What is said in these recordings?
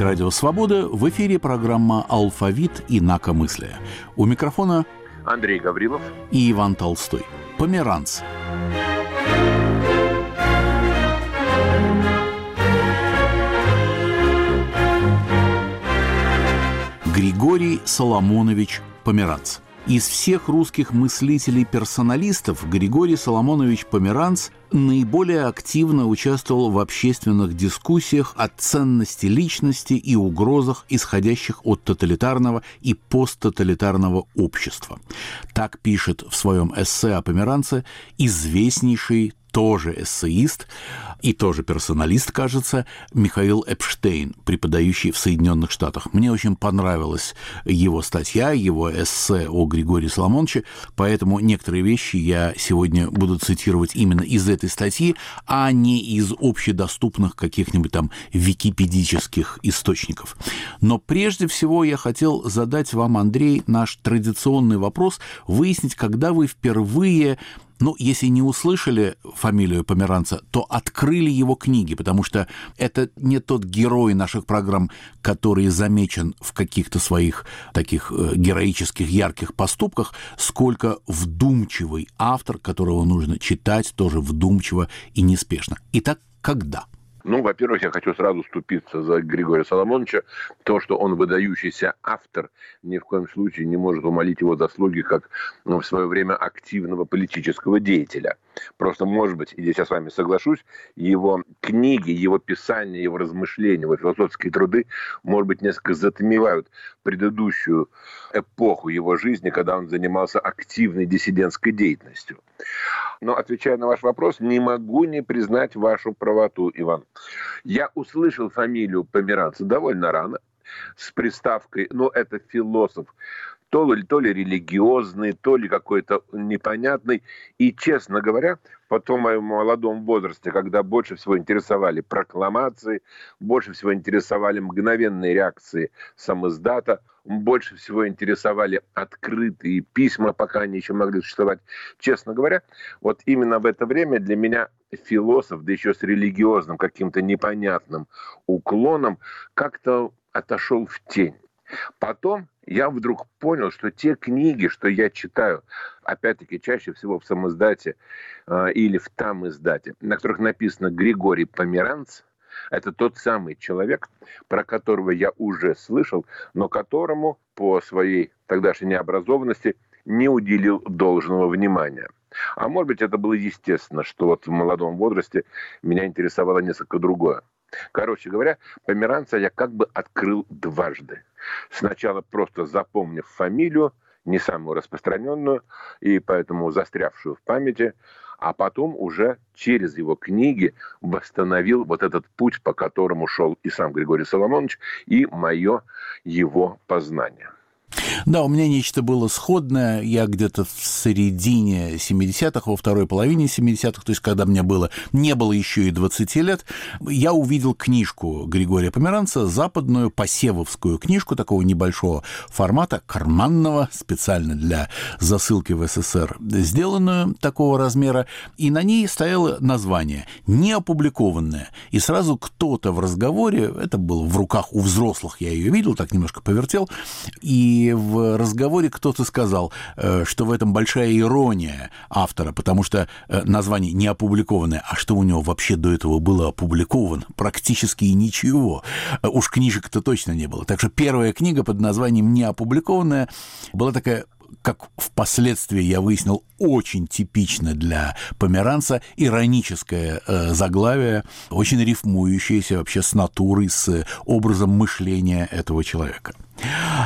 слушаете «Радио Свобода». В эфире программа «Алфавит» и «Накомыслие». У микрофона Андрей Гаврилов и Иван Толстой. Померанц. Григорий Соломонович Померанц. Из всех русских мыслителей-персоналистов Григорий Соломонович Померанц наиболее активно участвовал в общественных дискуссиях о ценности личности и угрозах, исходящих от тоталитарного и посттоталитарного общества. Так пишет в своем эссе о Померанце известнейший тоже эссеист и тоже персоналист, кажется, Михаил Эпштейн, преподающий в Соединенных Штатах. Мне очень понравилась его статья, его эссе о Григории Соломоновиче, поэтому некоторые вещи я сегодня буду цитировать именно из этой статьи, а не из общедоступных каких-нибудь там википедических источников. Но прежде всего я хотел задать вам, Андрей, наш традиционный вопрос, выяснить, когда вы впервые ну, если не услышали фамилию Померанца, то открыли его книги, потому что это не тот герой наших программ, который замечен в каких-то своих таких э, героических, ярких поступках, сколько вдумчивый автор, которого нужно читать тоже вдумчиво и неспешно. Итак, когда? Ну, во-первых, я хочу сразу ступиться за Григория Соломоновича. То, что он выдающийся автор, ни в коем случае не может умолить его заслуги как ну, в свое время активного политического деятеля. Просто, может быть, и здесь я с вами соглашусь, его книги, его писания, его размышления, его философские труды, может быть, несколько затмевают предыдущую эпоху его жизни, когда он занимался активной диссидентской деятельностью. Но, отвечая на ваш вопрос, не могу не признать вашу правоту, Иван. Я услышал фамилию Померанца довольно рано, с приставкой, ну, это философ, то ли, то ли религиозный, то ли какой-то непонятный. И, честно говоря, в том моем молодом возрасте, когда больше всего интересовали прокламации, больше всего интересовали мгновенные реакции самоиздата, больше всего интересовали открытые письма, пока они еще могли существовать. Честно говоря, вот именно в это время для меня философ, да еще с религиозным каким-то непонятным уклоном, как-то отошел в тень. Потом я вдруг понял, что те книги, что я читаю, опять-таки чаще всего в самоиздате э, или в там издате, на которых написано Григорий Померанц, это тот самый человек, про которого я уже слышал, но которому по своей тогдашней необразованности не уделил должного внимания. А может быть, это было естественно, что вот в молодом возрасте меня интересовало несколько другое. Короче говоря, померанца я как бы открыл дважды. Сначала просто запомнив фамилию, не самую распространенную и поэтому застрявшую в памяти, а потом уже через его книги восстановил вот этот путь, по которому шел и сам Григорий Соломонович, и мое его познание. Да, у меня нечто было сходное. Я где-то в середине 70-х, во второй половине 70-х, то есть когда мне было, не было еще и 20 лет, я увидел книжку Григория Померанца, западную посевовскую книжку такого небольшого формата, карманного, специально для засылки в СССР, сделанную такого размера, и на ней стояло название «Не опубликованное». И сразу кто-то в разговоре, это было в руках у взрослых, я ее видел, так немножко повертел, и в разговоре кто-то сказал, э, что в этом большая ирония автора, потому что э, название не опубликованное, а что у него вообще до этого было опубликовано? Практически ничего. Э, уж книжек-то точно не было. Так что первая книга под названием «Не опубликованная» была такая как впоследствии я выяснил, очень типично для померанца, ироническое э, заглавие, очень рифмующееся вообще с натурой, с образом мышления этого человека.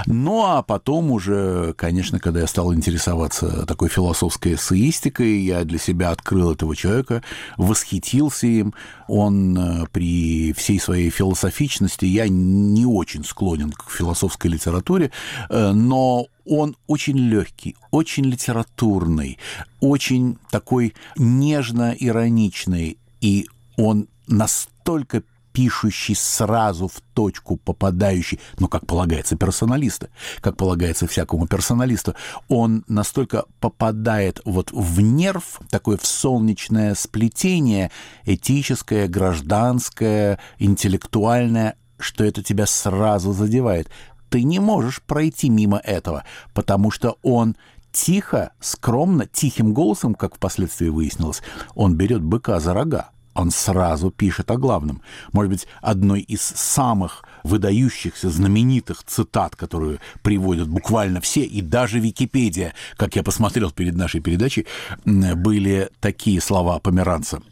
Ну, а потом уже, конечно, когда я стал интересоваться такой философской эссеистикой, я для себя открыл этого человека, восхитился им. Он э, при всей своей философичности, я не очень склонен к философской литературе, э, но он очень легкий, очень литературный, очень такой нежно-ироничный, и он настолько пишущий сразу в точку, попадающий, ну, как полагается персоналиста, как полагается всякому персоналисту, он настолько попадает вот в нерв, такое в солнечное сплетение, этическое, гражданское, интеллектуальное, что это тебя сразу задевает. Ты не можешь пройти мимо этого, потому что он тихо, скромно, тихим голосом, как впоследствии выяснилось, он берет быка за рога. Он сразу пишет о главном. Может быть, одной из самых выдающихся, знаменитых цитат, которую приводят буквально все, и даже Википедия, как я посмотрел перед нашей передачей, были такие слова Померанца.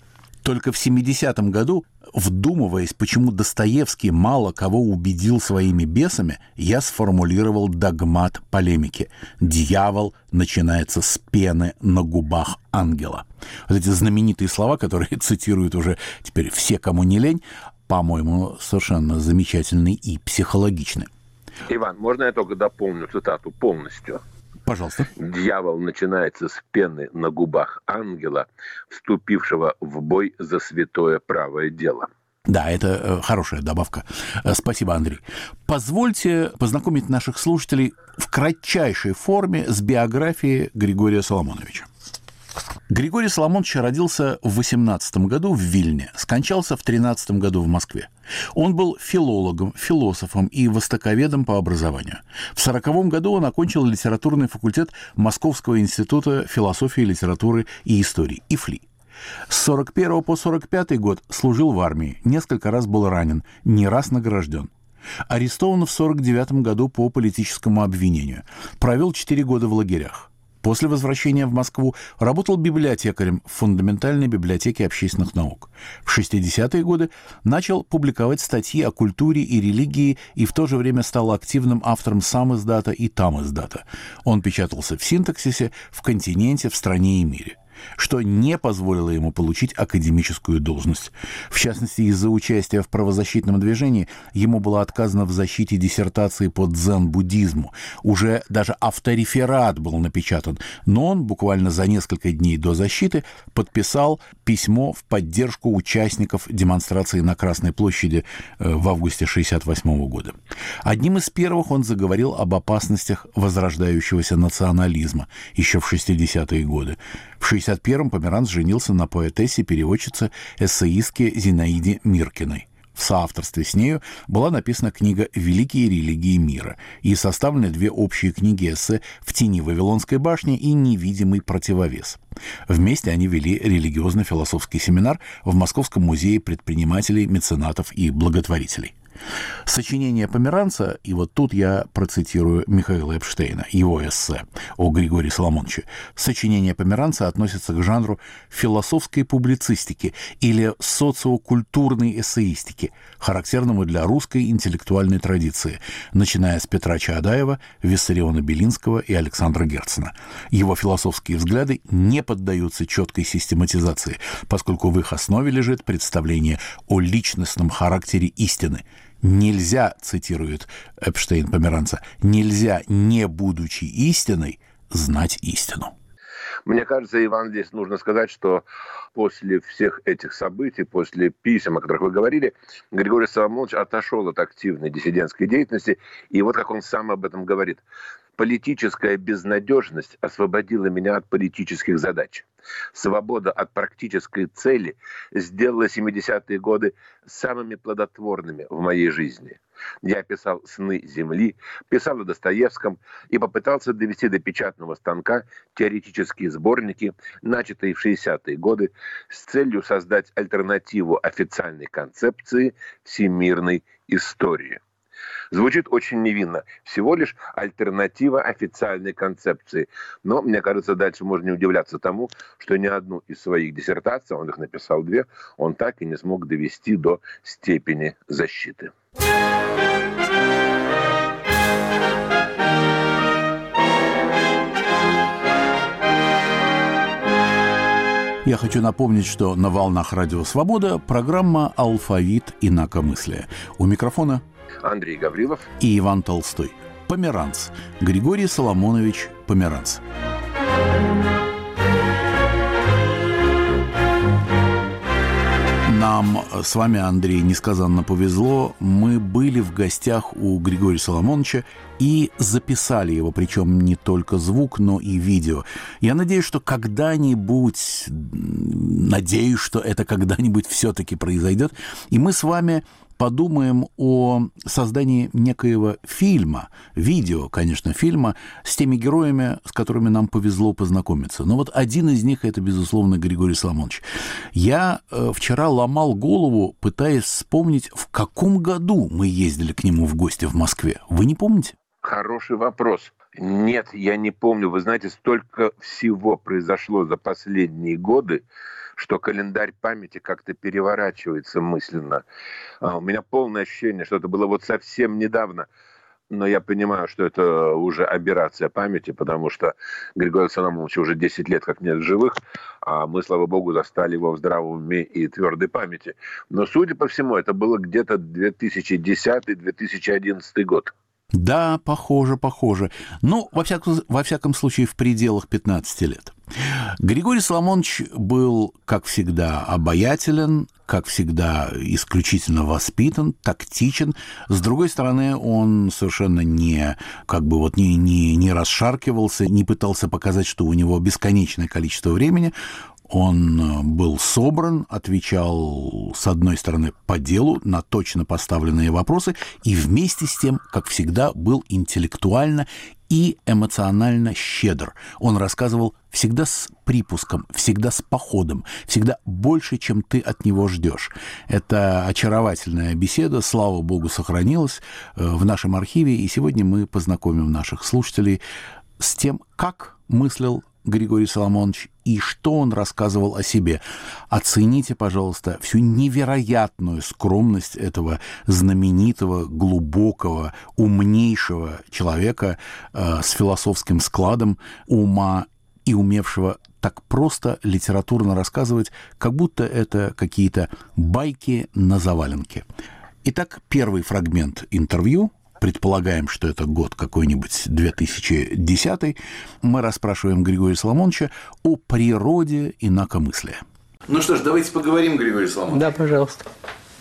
Только в 70-м году Вдумываясь, почему Достоевский мало кого убедил своими бесами, я сформулировал догмат полемики. Дьявол начинается с пены на губах ангела. Вот эти знаменитые слова, которые цитируют уже теперь все, кому не лень, по-моему, совершенно замечательные и психологичны. Иван, можно я только дополню цитату полностью? Пожалуйста. Дьявол начинается с пены на губах ангела, вступившего в бой за святое правое дело. Да, это э, хорошая добавка. Э, спасибо, Андрей. Позвольте познакомить наших слушателей в кратчайшей форме с биографией Григория Соломоновича. Григорий Соломонович родился в 18 году в Вильне, скончался в 13 году в Москве. Он был филологом, философом и востоковедом по образованию. В 40 году он окончил литературный факультет Московского института философии, литературы и истории, ИФЛИ. С 41 по 45 год служил в армии, несколько раз был ранен, не раз награжден. Арестован в 49 году по политическому обвинению. Провел 4 года в лагерях. После возвращения в Москву работал библиотекарем в фундаментальной библиотеке общественных наук. В 60-е годы начал публиковать статьи о культуре и религии и в то же время стал активным автором сам издата и там издата. Он печатался в синтаксисе, в континенте, в стране и мире что не позволило ему получить академическую должность. В частности, из-за участия в правозащитном движении ему было отказано в защите диссертации по дзен-буддизму. Уже даже автореферат был напечатан, но он буквально за несколько дней до защиты подписал письмо в поддержку участников демонстрации на Красной площади э, в августе 1968 года. Одним из первых он заговорил об опасностях возрождающегося национализма еще в 60-е годы. В 1961-м Померанц женился на поэтессе, переводчице, эссеистке Зинаиде Миркиной. В соавторстве с нею была написана книга «Великие религии мира» и составлены две общие книги эссе «В тени Вавилонской башни» и «Невидимый противовес». Вместе они вели религиозно-философский семинар в Московском музее предпринимателей, меценатов и благотворителей. Сочинение Померанца, и вот тут я процитирую Михаила Эпштейна, его эссе о Григории Соломоновиче. Сочинение Померанца относится к жанру философской публицистики или социокультурной эссеистики, характерному для русской интеллектуальной традиции, начиная с Петра Чаадаева, Виссариона Белинского и Александра Герцена. Его философские взгляды не поддаются четкой систематизации, поскольку в их основе лежит представление о личностном характере истины – Нельзя, цитирует Эпштейн Померанца, нельзя, не будучи истиной, знать истину. Мне кажется, Иван, здесь нужно сказать, что после всех этих событий, после писем, о которых вы говорили, Григорий Соломонович отошел от активной диссидентской деятельности. И вот как он сам об этом говорит. Политическая безнадежность освободила меня от политических задач. Свобода от практической цели сделала 70-е годы самыми плодотворными в моей жизни. Я писал «Сны Земли», писал о Достоевском и попытался довести до печатного станка теоретические сборники, начатые в 60-е годы, с целью создать альтернативу официальной концепции всемирной истории – Звучит очень невинно. Всего лишь альтернатива официальной концепции. Но, мне кажется, дальше можно не удивляться тому, что ни одну из своих диссертаций, он их написал две, он так и не смог довести до степени защиты. Я хочу напомнить, что на волнах Радио Свобода программа «Алфавит инакомыслия». У микрофона Андрей Гаврилов и Иван Толстой. Померанц. Григорий Соломонович Померанц. Нам с вами, Андрей, несказанно повезло. Мы были в гостях у Григория Соломоновича и записали его, причем не только звук, но и видео. Я надеюсь, что когда-нибудь, надеюсь, что это когда-нибудь все-таки произойдет, и мы с вами подумаем о создании некоего фильма, видео, конечно, фильма, с теми героями, с которыми нам повезло познакомиться. Но вот один из них – это, безусловно, Григорий Соломонович. Я э, вчера ломал голову, пытаясь вспомнить, в каком году мы ездили к нему в гости в Москве. Вы не помните? Хороший вопрос. Нет, я не помню. Вы знаете, столько всего произошло за последние годы, что календарь памяти как-то переворачивается мысленно. А у меня полное ощущение, что это было вот совсем недавно. Но я понимаю, что это уже операция памяти, потому что Григорий Александрович уже 10 лет как нет живых, а мы, слава богу, застали его в здравом уме и твердой памяти. Но, судя по всему, это было где-то 2010-2011 год. Да, похоже, похоже. Ну, во всяком, во всяком случае, в пределах 15 лет. Григорий Соломонович был, как всегда, обаятелен, как всегда, исключительно воспитан, тактичен. С другой стороны, он совершенно не, как бы вот не, не, не расшаркивался, не пытался показать, что у него бесконечное количество времени. Он э, был собран, отвечал, с одной стороны, по делу на точно поставленные вопросы, и вместе с тем, как всегда, был интеллектуально и эмоционально щедр. Он рассказывал всегда с припуском, всегда с походом, всегда больше, чем ты от него ждешь. Это очаровательная беседа, слава богу, сохранилась э, в нашем архиве, и сегодня мы познакомим наших слушателей с тем, как мыслил Григорий Соломонович и что он рассказывал о себе. Оцените, пожалуйста, всю невероятную скромность этого знаменитого, глубокого, умнейшего человека э, с философским складом ума и умевшего так просто литературно рассказывать, как будто это какие-то байки на заваленке. Итак, первый фрагмент интервью предполагаем, что это год какой-нибудь 2010, мы расспрашиваем Григория Соломоновича о природе инакомыслия. Ну что ж, давайте поговорим, Григорий Соломонович. Да, пожалуйста.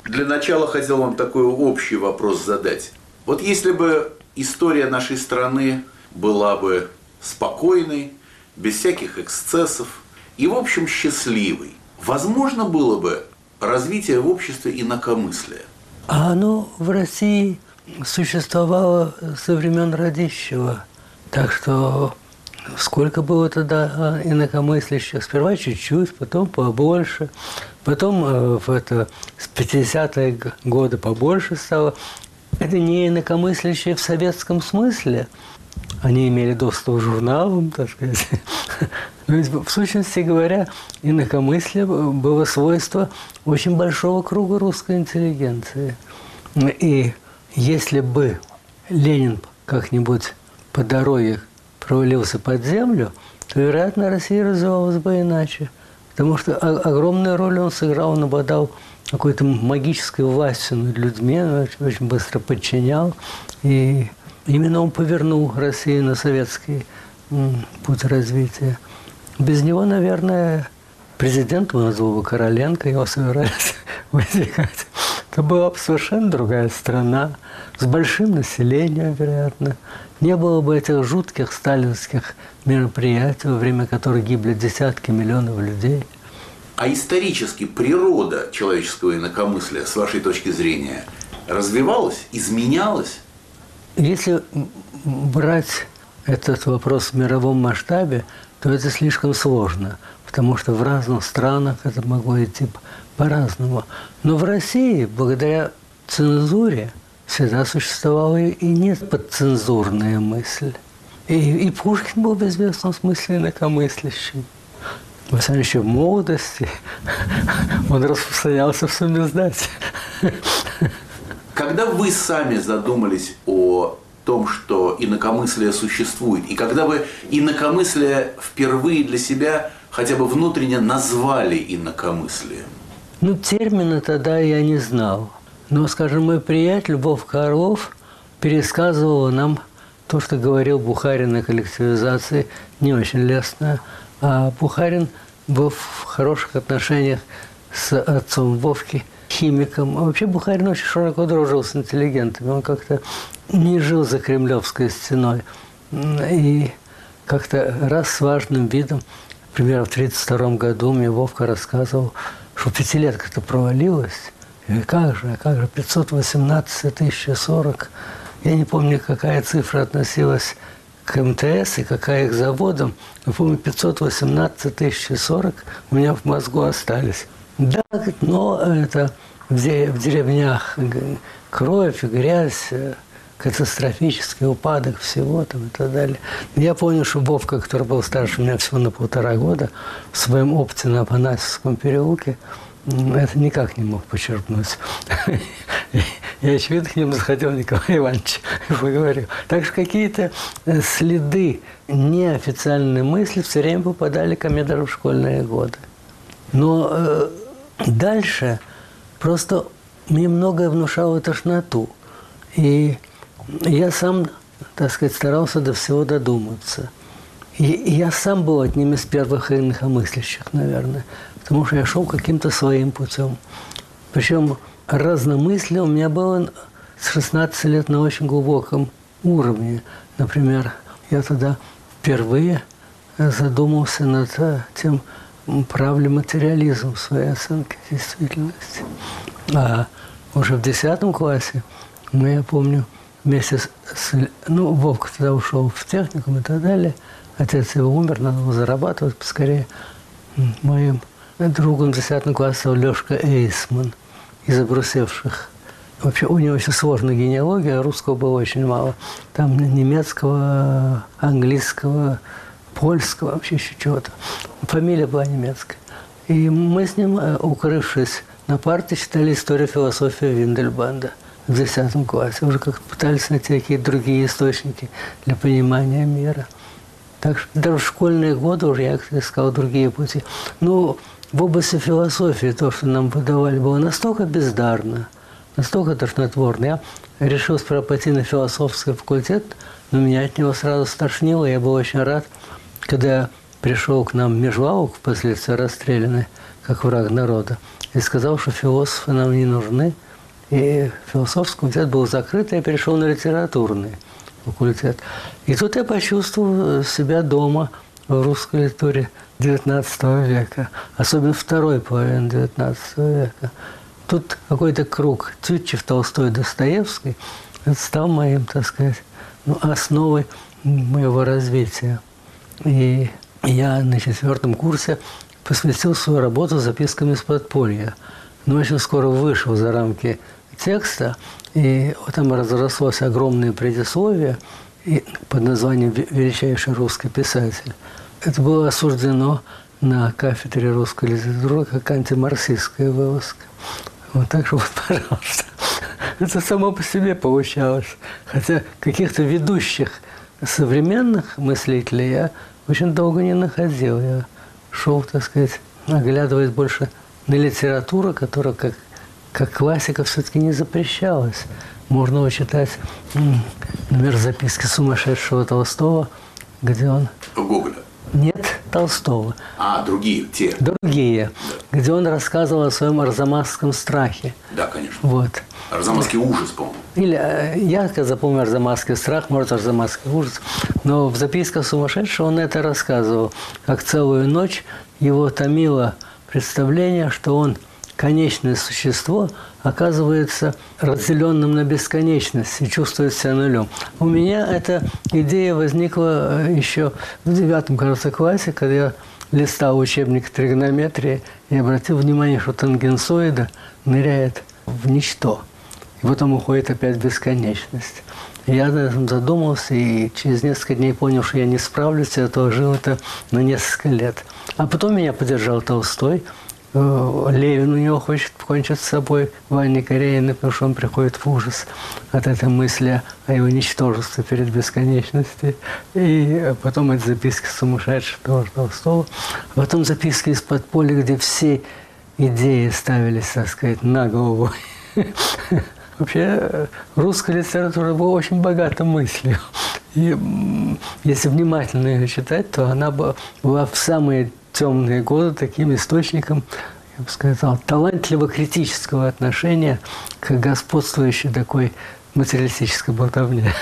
Для начала хотел вам такой общий вопрос задать. Вот если бы история нашей страны была бы спокойной, без всяких эксцессов и, в общем, счастливой, возможно было бы развитие в обществе инакомыслия? А оно в России – существовало со времен Радищева. Так что сколько было тогда а, инакомыслящих? Сперва чуть-чуть, потом побольше. Потом э, в это, с 50-е годы побольше стало. Это не инакомыслящие в советском смысле. Они имели доступ к журналам, так сказать. Ведь, в сущности говоря, инакомыслие было свойство очень большого круга русской интеллигенции. И если бы Ленин как-нибудь по дороге провалился под землю, то, вероятно, Россия развивалась бы иначе. Потому что огромную роль он сыграл, он обладал какой-то магической властью над людьми, очень, быстро подчинял. И именно он повернул Россию на советский путь развития. Без него, наверное, президент назвал бы Короленко, его собирались высекать. Это была бы совершенно другая страна, с большим населением, вероятно. Не было бы этих жутких сталинских мероприятий, во время которых гибли десятки миллионов людей. А исторически природа человеческого инакомыслия, с вашей точки зрения, развивалась, изменялась? Если брать этот вопрос в мировом масштабе, то это слишком сложно, потому что в разных странах это могло идти по-разному. Но в России, благодаря цензуре, всегда существовала и нет подцензурная мысль. И, и Пушкин был в известном смысле инакомыслящим. Во всяком еще в молодости он распространялся в самиздате. Когда вы сами задумались о том, что инакомыслие существует, и когда вы инакомыслие впервые для себя хотя бы внутренне назвали инакомыслием? Ну, термина тогда я не знал. Но, скажем, мой приятель Вов Орлов пересказывал нам то, что говорил Бухарин о коллективизации, не очень лестно. А Бухарин был в хороших отношениях с отцом Вовки, химиком. А вообще Бухарин очень широко дружил с интеллигентами. Он как-то не жил за Кремлевской стеной. И как-то раз с важным видом, например, в 1932 году мне Вовка рассказывал, что пятилетка-то провалилась, И как же, как же, 518 1040. Я не помню, какая цифра относилась к МТС и какая их заводом. Но помню, 518 1040 у меня в мозгу остались. Да, но это в деревнях кровь, грязь, э, катастрофический упадок всего там и так далее. Я понял, что Вовка, который был старше меня всего на полтора года, в своем опыте на Афанасьевском переулке, это никак не мог почерпнуть. Я, очевидно, к нему захотел Николай Иванович и поговорил. Так что какие-то э, следы неофициальной мысли все время попадали ко мне даже в школьные годы. Но э, дальше просто мне многое внушало тошноту. И я сам, так сказать, старался до всего додуматься. И, я сам был одним из первых инакомыслящих, наверное, потому что я шел каким-то своим путем. Причем разномыслие у меня было с 16 лет на очень глубоком уровне. Например, я тогда впервые задумался над тем, прав ли материализм в своей оценке действительности. А уже в 10 классе, мы, я помню, вместе с, ну, Вовка тогда ушел в техникум и так далее. Отец его умер, надо было зарабатывать поскорее. Моим другом 10 класса Лешка Эйсман из обрусевших. Вообще у него очень сложная генеалогия, русского было очень мало. Там немецкого, английского, польского, вообще еще чего-то. Фамилия была немецкая. И мы с ним, э, укрывшись на парте, читали историю философии Виндельбанда – в 10 классе. Уже как пытались найти какие-то другие источники для понимания мира. Так что даже в школьные годы уже я искал другие пути. Но в области философии то, что нам выдавали, было настолько бездарно, настолько тошнотворно. Я решил сперва пойти на философский факультет, но меня от него сразу стошнило. Я был очень рад, когда пришел к нам Межлаук, впоследствии расстрелянный, как враг народа, и сказал, что философы нам не нужны – и философский факультет был закрыт, я перешел на литературный факультет. И тут я почувствовал себя дома в русской литературе XIX века, особенно второй половины XIX века. Тут какой-то круг Тютчев, Толстой, Достоевский стал моим, так сказать, ну, основой моего развития. И я на четвертом курсе посвятил свою работу записками из подполья. Но очень скоро вышел за рамки текста, и там разрослось огромное предисловие под названием «Величайший русский писатель». Это было осуждено на кафедре русской литературы как антимарксистская вылазка. Вот так что вот, пожалуйста. Это само по себе получалось. Хотя каких-то ведущих современных мыслителей я очень долго не находил. Я шел, так сказать, оглядываясь больше на литературу, которая как как классика все-таки не запрещалась. Можно его читать, например, записки сумасшедшего Толстого, где он... Гоголя? Нет, Толстого. А, другие, те. Другие, да. где он рассказывал о своем арзамасском страхе. Да, конечно. Вот. Арзамасский ужас, по-моему. Или э, я запомню арзамасский страх, может, арзамасский ужас. Но в записках сумасшедшего он это рассказывал, как целую ночь его томило представление, что он – конечное существо оказывается разделенным на бесконечность и чувствует себя нулем. У меня эта идея возникла э, еще в девятом, кажется, классе, когда я листал учебник тригонометрии и обратил внимание, что тангенсоида ныряет в ничто. И потом уходит опять в бесконечность. Я об этом задумался и через несколько дней понял, что я не справлюсь, я отложил это на несколько лет. А потом меня поддержал Толстой – Левин у него хочет покончить с собой, Ваня Кореина, потому что он приходит в ужас от этой мысли о его ничтожестве перед бесконечностью. И потом эти записки сумасшедших тоже Толстого. А потом записки из подполья, где все идеи ставились, так сказать, на голову. Вообще русская литература была очень богата мыслью. И если внимательно ее читать, то она была в самые темные годы таким источником, я бы сказал, талантливо-критического отношения к господствующей такой материалистической болтовне.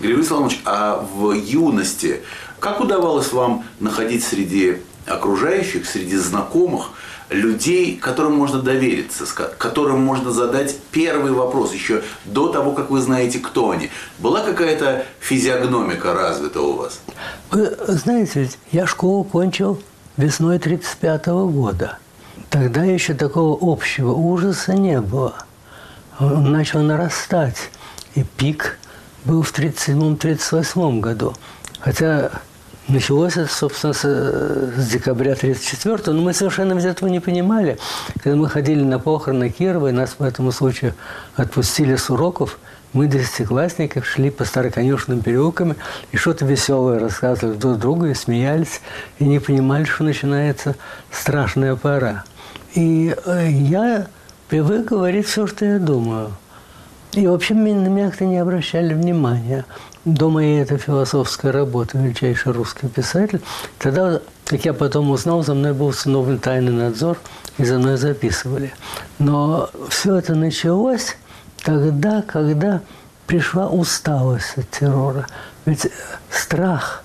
Григорий Соломович, а в юности как удавалось вам находить среди окружающих, среди знакомых людей, которым можно довериться, которым можно задать первый вопрос еще до того, как вы знаете, кто они. Была какая-то физиогномика развита у вас? Вы знаете, я школу кончил весной 1935 года. Тогда еще такого общего ужаса не было. Он начал нарастать. И пик был в 1937-1938 году. Хотя Началось это, собственно, с, с декабря 1934 но мы совершенно этого не понимали. Когда мы ходили на похороны Кирова, и нас по этому случаю отпустили с уроков, мы, десятиклассники, шли по староконюшным переулкам и что-то веселое рассказывали друг другу, и смеялись, и не понимали, что начинается страшная пора. И э, я привык говорить все, что я думаю. И вообще на меня как-то не обращали внимания до моей этой философской работы, величайший русский писатель, тогда, как я потом узнал, за мной был установлен тайный надзор, и за мной записывали. Но все это началось тогда, когда пришла усталость от террора. Ведь страх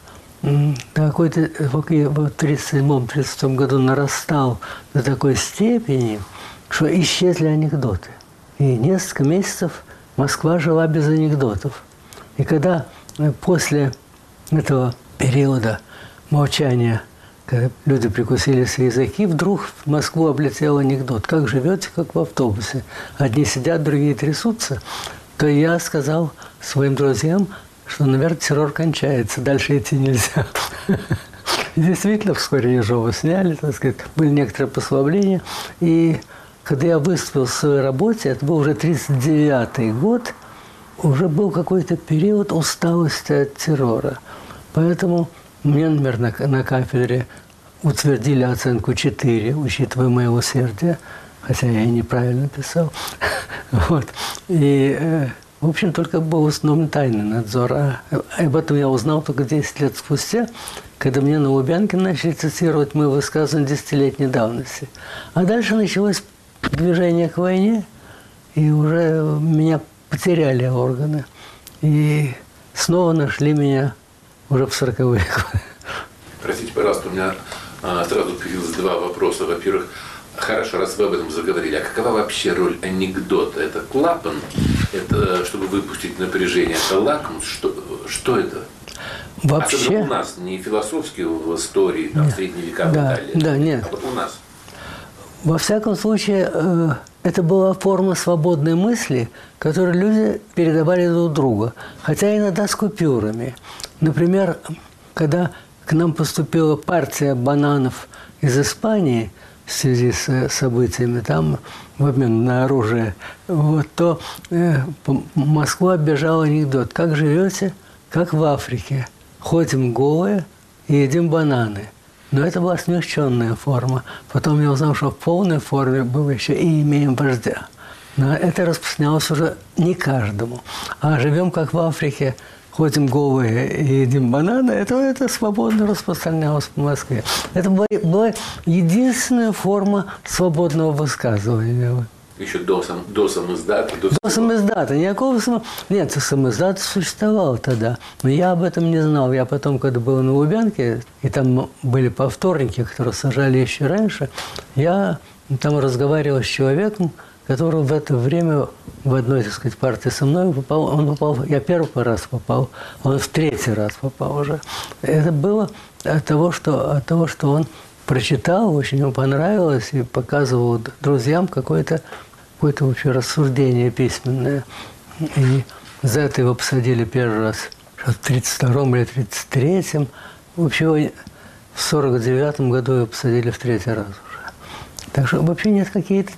какой-то в 1937-1936 году нарастал до такой степени, что исчезли анекдоты. И несколько месяцев Москва жила без анекдотов. И когда э, после этого периода молчания, когда люди прикусили свои языки, вдруг в Москву облетел анекдот. Как живете, как в автобусе. Одни сидят, другие трясутся. То я сказал своим друзьям, что, наверное, террор кончается, дальше идти нельзя. Действительно, вскоре Ежова сняли, так сказать, были некоторые послабления. И когда я выступил в своей работе, это был уже 1939 год – уже был какой-то период усталости от террора. Поэтому мне, например, на, на кафедре утвердили оценку 4, учитывая мое усердие, хотя я и неправильно писал. вот. И, э, в общем, только был установлен тайный надзор. А об этом я узнал только 10 лет спустя, когда мне на Лубянке начали цитировать мои высказывания десятилетней давности. А дальше началось движение к войне, и уже меня потеряли органы. И снова нашли меня уже в сороковые годы. Простите, пожалуйста, у меня а, сразу появилось два вопроса. Во-первых, хорошо, раз вы об этом заговорили, а какова вообще роль анекдота? Это клапан, это чтобы выпустить напряжение, это лакмус, что, что это? Вообще... Особенно у нас, не философски в истории, там, нет. средние века да, и далее. Да, нет. А вот у нас. Во всяком случае, э, это была форма свободной мысли, которую люди передавали друг другу, хотя иногда с купюрами. Например, когда к нам поступила партия бананов из Испании в связи с событиями там в обмен на оружие, вот, то э, Москва оббежала анекдот. Как живете? Как в Африке. Ходим голые и едим бананы – но это была смягченная форма. Потом я узнал, что в полной форме было еще и имеем вождя. Но это распространялось уже не каждому. А живем как в Африке, ходим голые и едим бананы, это, это свободно распространялось в Москве. Это была, была единственная форма свободного высказывания еще до, сам, до самоздата. До, до самоздата. Никакого само... Нет, самоздат существовал тогда. Но я об этом не знал. Я потом, когда был на Лубянке, и там были повторники, которые сажали еще раньше, я там разговаривал с человеком, который в это время в одной, так сказать, партии со мной попал. Он попал, я первый раз попал, он в третий раз попал уже. Это было от того, что, от того, что он прочитал, очень ему понравилось, и показывал друзьям какое-то вообще рассуждение письменное. И за это его посадили первый раз в 32-м или 33-м. Вообще в 49-м году его посадили в третий раз уже. Так что вообще нет какие-то...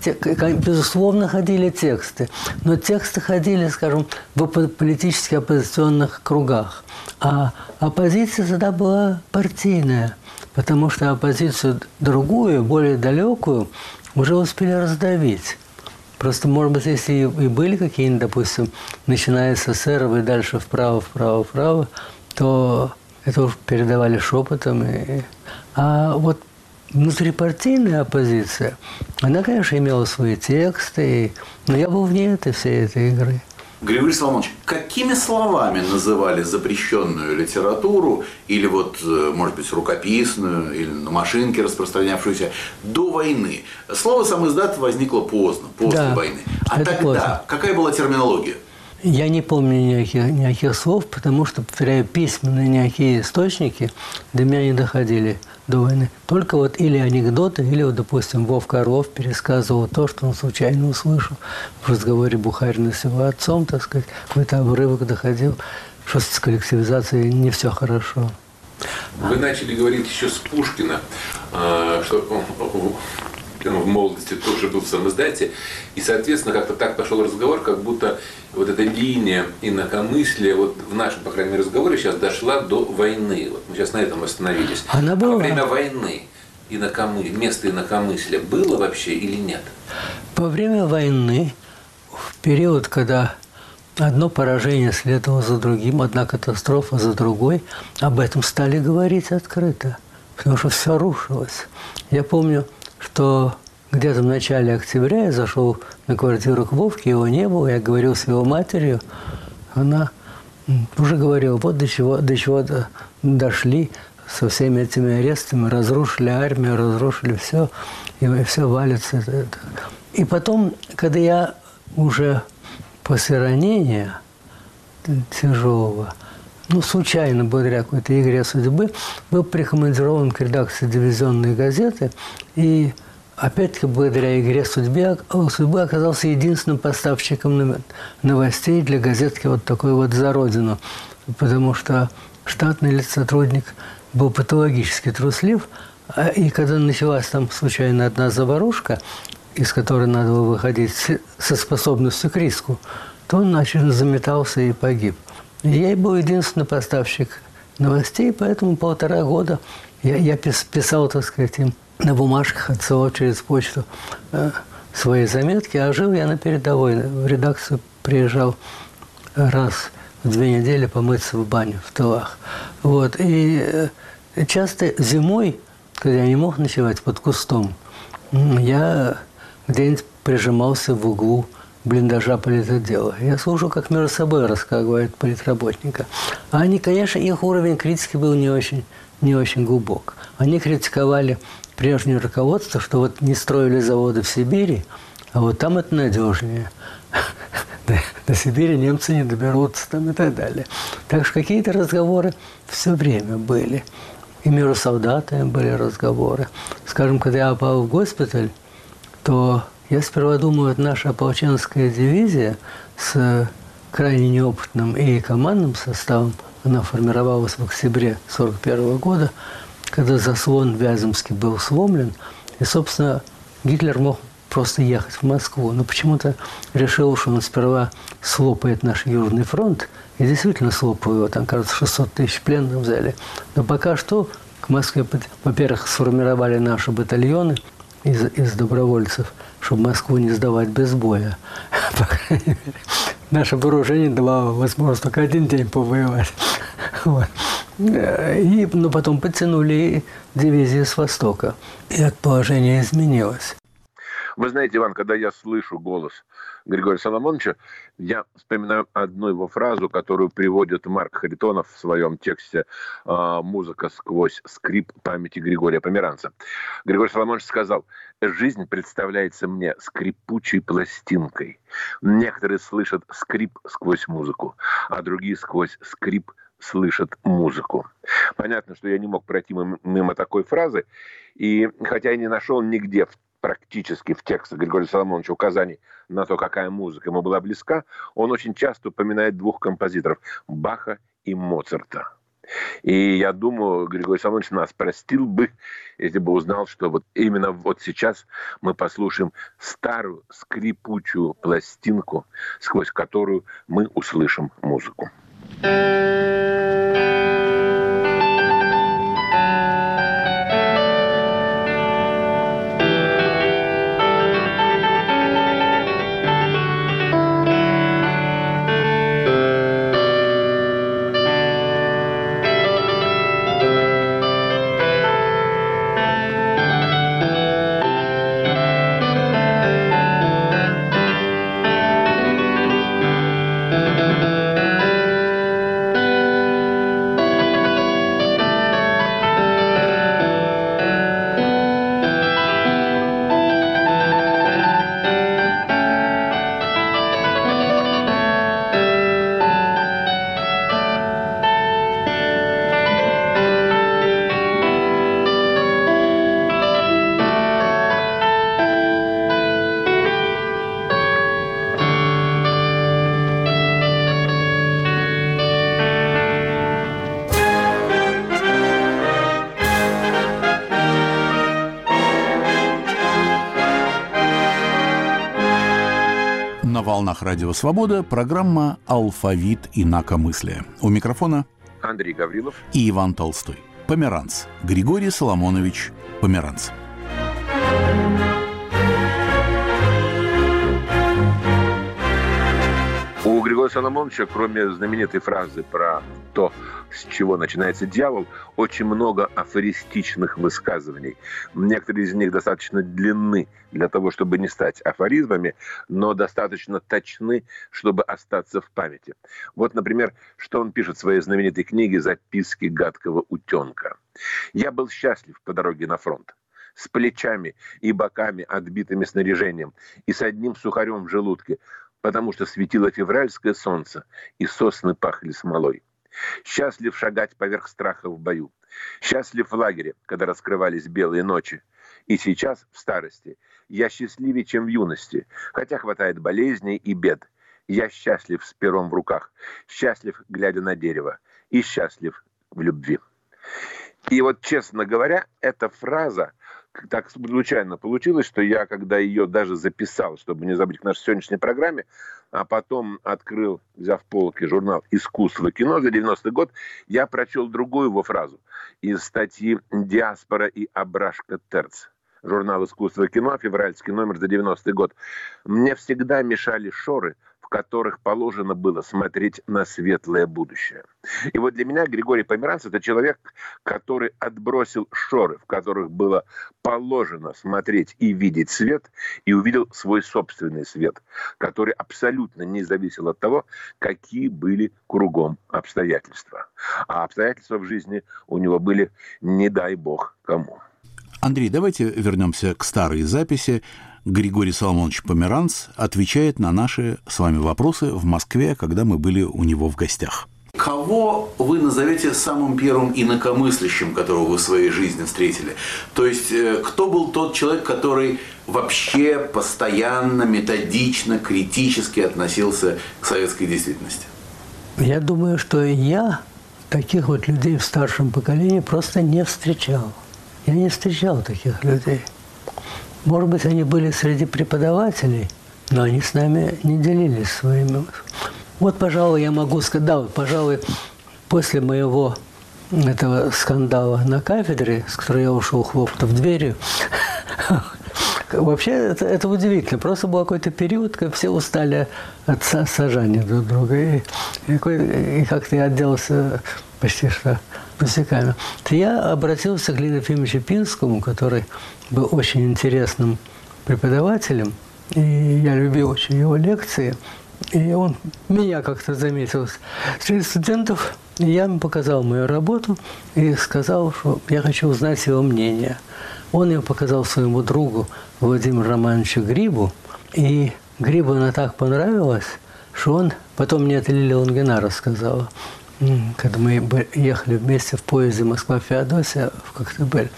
Безусловно, ходили тексты. Но тексты ходили, скажем, в политически оппозиционных кругах. А оппозиция тогда была партийная. Потому что оппозицию другую, более далекую, уже успели раздавить. Просто, может быть, если и были какие-нибудь, допустим, начиная с СССР и дальше вправо, вправо, вправо, то это уж передавали шепотом. И... А вот внутрипартийная оппозиция, она, конечно, имела свои тексты, и... но я был вне этой всей этой игры. Григорий Соломонович, какими словами называли запрещенную литературу или вот, э, может быть, рукописную или на машинке распространявшуюся до войны? Слово сам издат возникло поздно, после да, войны. А тогда поздно. какая была терминология? Я не помню никаких, никаких слов, потому что, повторяю, письменные никакие источники до меня не доходили до войны. Только вот или анекдоты, или, вот, допустим, Вовка Орлов пересказывал то, что он случайно услышал в разговоре Бухарина с его отцом, так сказать, какой-то обрывок доходил, что с коллективизацией не все хорошо. Вы начали говорить еще с Пушкина, а, что в молодости тоже был в самоиздате. И, соответственно, как-то так пошел разговор, как будто вот эта линия инакомыслия вот в нашем, по крайней мере, разговоре сейчас дошла до войны. Вот мы сейчас на этом остановились. Она была. А во время войны инакомы... место инакомыслия было вообще или нет? Во время войны, в период, когда одно поражение следовало за другим, одна катастрофа за другой, об этом стали говорить открыто, потому что все рушилось. Я помню, что где-то в начале октября я зашел на квартиру к Вовке, его не было, я говорил с его матерью, она уже говорила, вот до чего, до чего дошли со всеми этими арестами, разрушили армию, разрушили все, и все валится. И потом, когда я уже после ранения тяжелого, ну, случайно, благодаря какой-то игре судьбы, был прикомандирован к редакции дивизионной газеты. И опять-таки, благодаря игре судьбы, судьбы оказался единственным поставщиком новостей для газетки вот такой вот «За Родину». Потому что штатный сотрудник был патологически труслив, а, и когда началась там случайно одна заварушка, из которой надо было выходить со способностью к риску, то он начал заметался и погиб. Я был единственный поставщик новостей, поэтому полтора года я, я писал, так сказать, им на бумажках отсылал через почту э, свои заметки, а жил я на передовой. В редакцию приезжал раз в две недели помыться в баню в тылах. Вот. И э, часто зимой, когда я не мог ночевать под кустом, я где-нибудь прижимался в углу блиндажа политотдела. Я слушал, как между собой рассказывают политработника. А они, конечно, их уровень критики был не очень, не очень глубок. Они критиковали прежнее руководство, что вот не строили заводы в Сибири, а вот там это надежнее. До Сибири немцы не доберутся там и так далее. Так что какие-то разговоры все время были. И между солдатами были разговоры. Скажем, когда я попал в госпиталь, то я сперва думаю, это наша ополченская дивизия с крайне неопытным и командным составом, она формировалась в октябре 1941 года, когда заслон Вяземский был сломлен, и, собственно, Гитлер мог просто ехать в Москву. Но почему-то решил, что он сперва слопает наш Южный фронт, и действительно слопал его, там, кажется, 600 тысяч пленных взяли. Но пока что к Москве, во-первых, сформировали наши батальоны из, из добровольцев – чтобы Москву не сдавать без боя. По мере, наше вооружение давало возможность только один день повоевать. Вот. И, но ну, потом подтянули дивизии с Востока. И это положение изменилось. Вы знаете, Иван, когда я слышу голос Григория Соломоновича, я вспоминаю одну его фразу, которую приводит Марк Харитонов в своем тексте а, «Музыка сквозь скрип памяти Григория Померанца». Григорий Соломонович сказал, «Жизнь представляется мне скрипучей пластинкой. Некоторые слышат скрип сквозь музыку, а другие сквозь скрип слышат музыку. Понятно, что я не мог пройти мимо такой фразы, и хотя я не нашел нигде в практически в текстах Григория Соломоновича указаний на то, какая музыка ему была близка, он очень часто упоминает двух композиторов – Баха и Моцарта. И я думаю, Григорий Соломонович нас простил бы, если бы узнал, что вот именно вот сейчас мы послушаем старую скрипучую пластинку, сквозь которую мы услышим музыку. волнах Радио Свобода программа «Алфавит инакомыслия». У микрофона Андрей Гаврилов и Иван Толстой. Померанц. Григорий Соломонович Померанц. У Григория Соломоновича, кроме знаменитой фразы про то, с чего начинается дьявол, очень много афористичных высказываний. Некоторые из них достаточно длинны для того, чтобы не стать афоризмами, но достаточно точны, чтобы остаться в памяти. Вот, например, что он пишет в своей знаменитой книге «Записки гадкого утенка». «Я был счастлив по дороге на фронт с плечами и боками, отбитыми снаряжением, и с одним сухарем в желудке, потому что светило февральское солнце, и сосны пахли смолой. Счастлив шагать поверх страха в бою. Счастлив в лагере, когда раскрывались белые ночи. И сейчас, в старости, я счастливее, чем в юности, хотя хватает болезней и бед. Я счастлив с пером в руках, счастлив, глядя на дерево, и счастлив в любви. И вот, честно говоря, эта фраза так случайно получилось, что я, когда ее даже записал, чтобы не забыть к нашей сегодняшней программе, а потом открыл, взяв полки, журнал «Искусство кино» за 90-й год, я прочел другую его фразу из статьи «Диаспора и Абрашка Терц» журнал «Искусство кино», февральский номер за 90-й год. Мне всегда мешали шоры – которых положено было смотреть на светлое будущее. И вот для меня Григорий Померанц – это человек, который отбросил шоры, в которых было положено смотреть и видеть свет, и увидел свой собственный свет, который абсолютно не зависел от того, какие были кругом обстоятельства. А обстоятельства в жизни у него были не дай бог кому. Андрей, давайте вернемся к старой записи. Григорий Соломонович Померанц отвечает на наши с вами вопросы в Москве, когда мы были у него в гостях. Кого вы назовете самым первым инакомыслящим, которого вы в своей жизни встретили? То есть, э, кто был тот человек, который вообще постоянно, методично, критически относился к советской действительности? Я думаю, что я таких вот людей в старшем поколении просто не встречал. Я не встречал таких людей. Может быть, они были среди преподавателей, но они с нами не делились своими. Вот, пожалуй, я могу сказать, да, вот, пожалуй, после моего этого скандала на кафедре, с которой я ушел хлопнув дверью, Вообще это, это удивительно. Просто был какой-то период, когда все устали от сажания друг друга. И, и, и как-то я отделался почти что пустяками. То я обратился к Лидию Ефимовичу Пинскому, который был очень интересным преподавателем, и я любил очень его лекции. И он меня как-то заметил среди студентов. И я ему показал мою работу и сказал, что я хочу узнать его мнение. Он ее показал своему другу Владимиру Романовичу Грибу. И Грибу она так понравилась, что он потом мне это Лилия Лунгина рассказала когда мы ехали вместе в поезде Москва-Феодосия в Коктебель,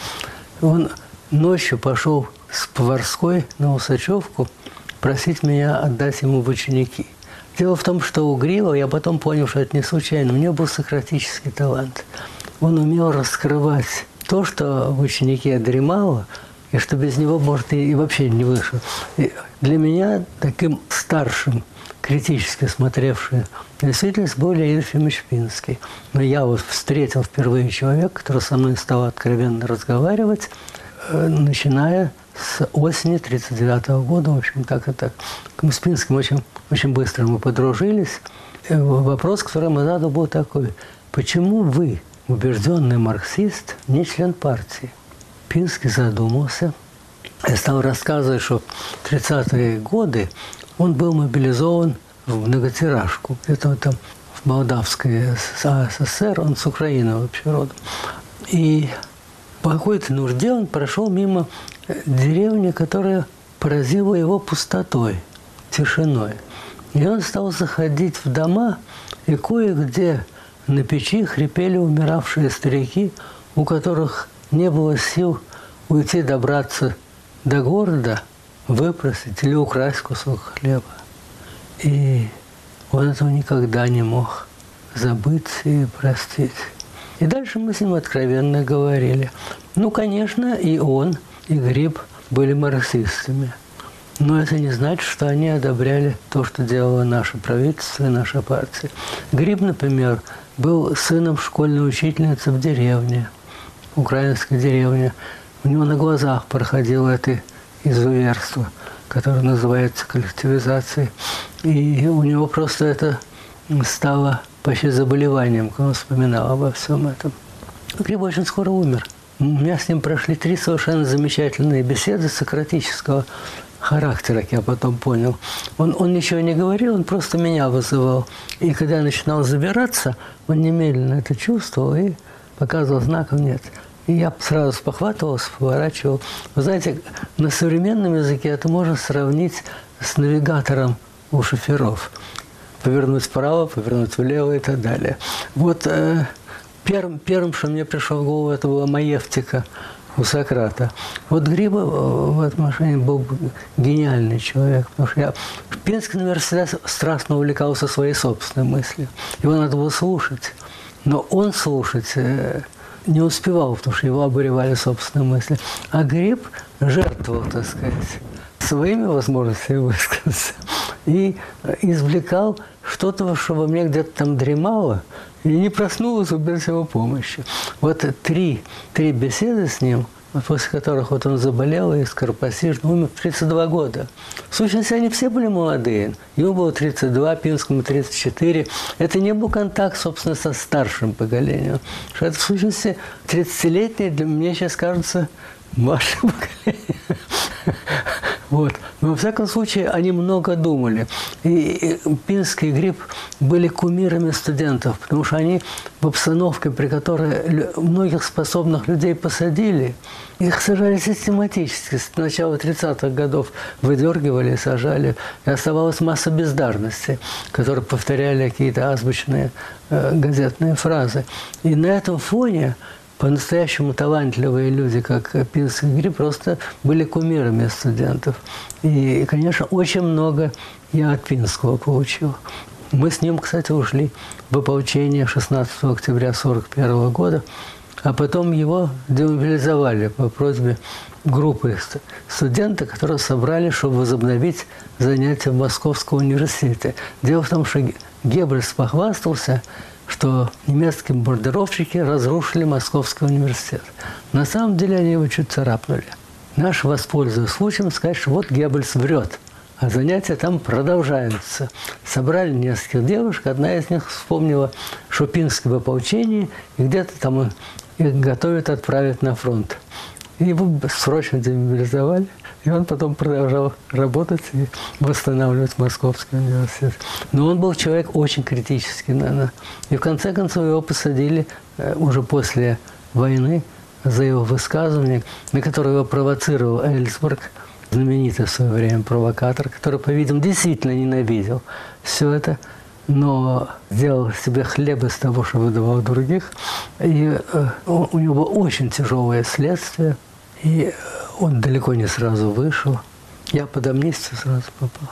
он ночью пошел с Поварской на Усачевку просить меня отдать ему в ученики. Дело в том, что у Грива, я потом понял, что это не случайно, у него был сократический талант. Он умел раскрывать то, что в ученике дремало, и что без него, может, и, вообще не вышел. И для меня таким старшим критически смотревшие действительность был Леонид Ефимович Пинский. Но я вот встретил впервые человека, который со мной стал откровенно разговаривать, э, начиная с осени 1939 года, в общем, так и так. Мы с очень, очень быстро мы подружились. Э, вопрос, который ему задал, был такой. Почему вы, убежденный марксист, не член партии? Пинский задумался и стал рассказывать, что в 30-е годы он был мобилизован в многотиражку. Это там в Молдавской СССР, он с Украины вообще родом. И по какой-то нужде он прошел мимо деревни, которая поразила его пустотой, тишиной. И он стал заходить в дома, и кое-где на печи хрипели умиравшие старики, у которых не было сил уйти добраться до города – выпросить или украсть кусок хлеба. И он этого никогда не мог забыть и простить. И дальше мы с ним откровенно говорили. Ну, конечно, и он, и Гриб были марксистами. но это не значит, что они одобряли то, что делало наше правительство и наша партия. Гриб, например, был сыном школьной учительницы в деревне, украинской деревне. У него на глазах проходило это изуверство, которое называется коллективизацией. И у него просто это стало почти заболеванием, когда он вспоминал обо всем этом. Гриб очень скоро умер. У меня с ним прошли три совершенно замечательные беседы сократического характера, как я потом понял. Он, он ничего не говорил, он просто меня вызывал. И когда я начинал забираться, он немедленно это чувствовал и показывал знаков «нет». И я сразу спохватывался, поворачивал. Вы знаете, на современном языке это можно сравнить с навигатором у шоферов. Повернуть вправо, повернуть влево и так далее. Вот э, первым, первым, что мне пришло в голову, это была маевтика у Сократа. Вот Гриба э, в отношении был гениальный человек, потому что я в Пенском университете страстно увлекался своей собственной мыслью. Его надо было слушать. Но он слушать э, не успевал, потому что его обуревали собственные мысли. А Гриб жертвовал, так сказать, своими возможностями высказаться и извлекал что-то, что во мне где-то там дремало, и не проснулось без его помощи. Вот три, три беседы с ним, после которых вот он заболел и скоропостижно умер в 32 года. В сущности, они все были молодые. Ему было 32, Пинскому 34. Это не был контакт, собственно, со старшим поколением. Что это, в сущности, 30-летние для меня сейчас кажется поколением. Вот. Но, во всяком случае, они много думали. И Пинский и Гриб были кумирами студентов, потому что они в обстановке, при которой многих способных людей посадили, их сажали систематически. С начала 30-х годов выдергивали, сажали. И оставалась масса бездарности, которые повторяли какие-то азбучные э, газетные фразы. И на этом фоне по-настоящему талантливые люди, как Пинский Гриб, просто были кумирами студентов. И, конечно, очень много я от Пинского получил. Мы с ним, кстати, ушли в ополчение 16 октября 1941 года, а потом его демобилизовали по просьбе группы студентов, которые собрали, чтобы возобновить занятия в Московском университете. Дело в том, что Геббельс похвастался, что немецкие бомбардировщики разрушили Московский университет. На самом деле они его чуть царапнули. Наш воспользуясь случаем сказать, что вот Геббельс врет, а занятия там продолжаются. Собрали нескольких девушек, одна из них вспомнила Шупинское ополчение, и где-то там их готовят отправить на фронт. И его срочно демобилизовали. И он потом продолжал работать и восстанавливать Московский университет. Но он был человек очень критический, наверное. И в конце концов его посадили э, уже после войны за его высказывание, на которое его провоцировал Эльсберг, знаменитый в свое время провокатор, который, по-видимому, действительно ненавидел все это, но сделал себе хлеб из того, что выдавал других. И э, у него было очень тяжелое следствие. И он далеко не сразу вышел. Я под амнистию сразу попал.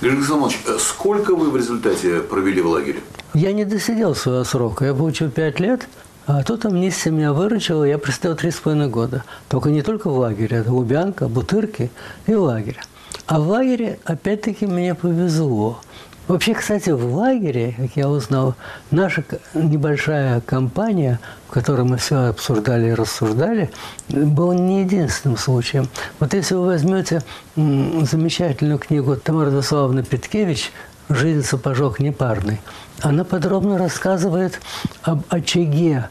Григорий Соломонович, э, сколько вы в результате провели в лагере? Я не досидел своего срока. Я получил пять лет, а тут амнистия меня выручила, я просидел три с половиной года. Только не только в лагере, это Лубянка, Бутырки и лагерь. А в лагере, опять-таки, мне повезло. Вообще, кстати, в лагере, как я узнал, наша небольшая компания, в которой мы все обсуждали и рассуждали, была не единственным случаем. Вот если вы возьмете замечательную книгу Тамары Дославовны Петкевич «Жизнь сапожок непарный», она подробно рассказывает об очаге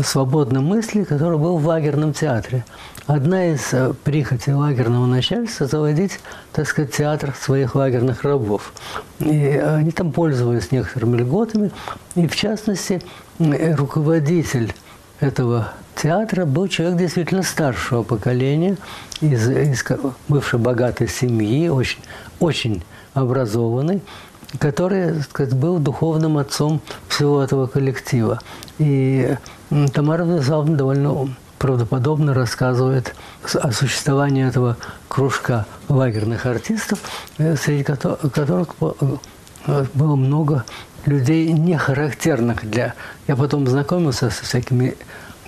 свободной мысли, который был в лагерном театре. Одна из э, прихотей лагерного начальства – заводить, так сказать, театр своих лагерных рабов. И они там пользовались некоторыми льготами. И, в частности, руководитель этого театра был человек действительно старшего поколения, из, из бывшей богатой семьи, очень, очень образованный, который, так сказать, был духовным отцом всего этого коллектива. И Тамара Владиславовна довольно правдоподобно рассказывает о существовании этого кружка лагерных артистов, э, среди которых э, было много людей не характерных для... Я потом знакомился со всякими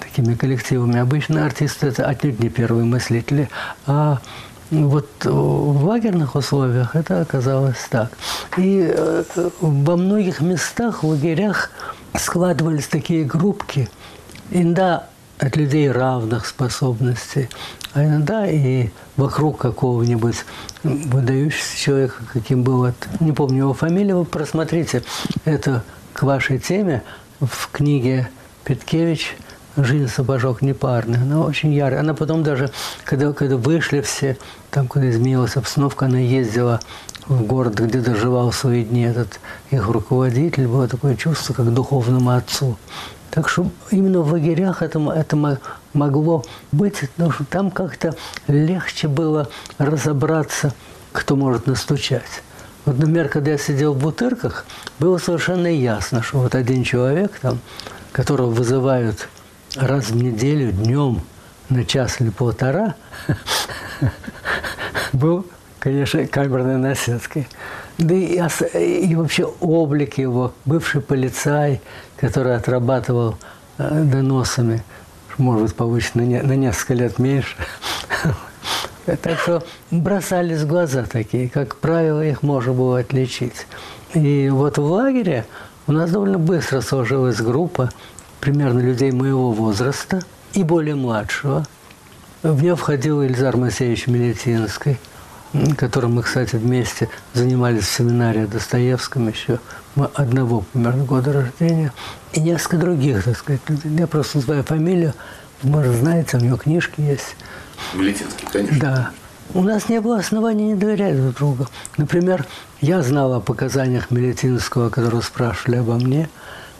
такими коллективами. Обычно артисты – это отнюдь не первые мыслители, а вот в лагерных условиях это оказалось так. И э, во многих местах, в лагерях складывались такие группки, иногда от людей равных способностей, а иногда и вокруг какого-нибудь выдающегося человека, каким был, вот, не помню его фамилию, вы просмотрите это к вашей теме в книге Петкевич «Жизнь сапожок непарный». Она очень яркая. Она потом даже, когда, когда вышли все, там, когда изменилась обстановка, она ездила в город, где доживал свои дни этот их руководитель. Было такое чувство, как духовному отцу. Так что именно в лагерях это, это могло быть, потому что там как-то легче было разобраться, кто может настучать. Вот, например, когда я сидел в бутырках, было совершенно ясно, что вот один человек, там, которого вызывают раз в неделю, днем, на час или полтора, был, конечно, камерной наседкой. Да и, и вообще облик его, бывший полицай, который отрабатывал э, доносами, может быть, повыше на, не, на несколько лет меньше. Так что бросались глаза такие. Как правило, их можно было отличить. И вот в лагере у нас довольно быстро сложилась группа примерно людей моего возраста и более младшего. В нее входил Ильзар Масеевич Милетинский – которым мы, кстати, вместе занимались в семинаре Достоевском еще мы одного примерно года рождения, и несколько других, так сказать. Я просто называю фамилию, может, знаете, у него книжки есть. Валентинский, конечно. Да. У нас не было оснований не доверять друг другу. Например, я знал о показаниях Мелетинского, которые спрашивали обо мне.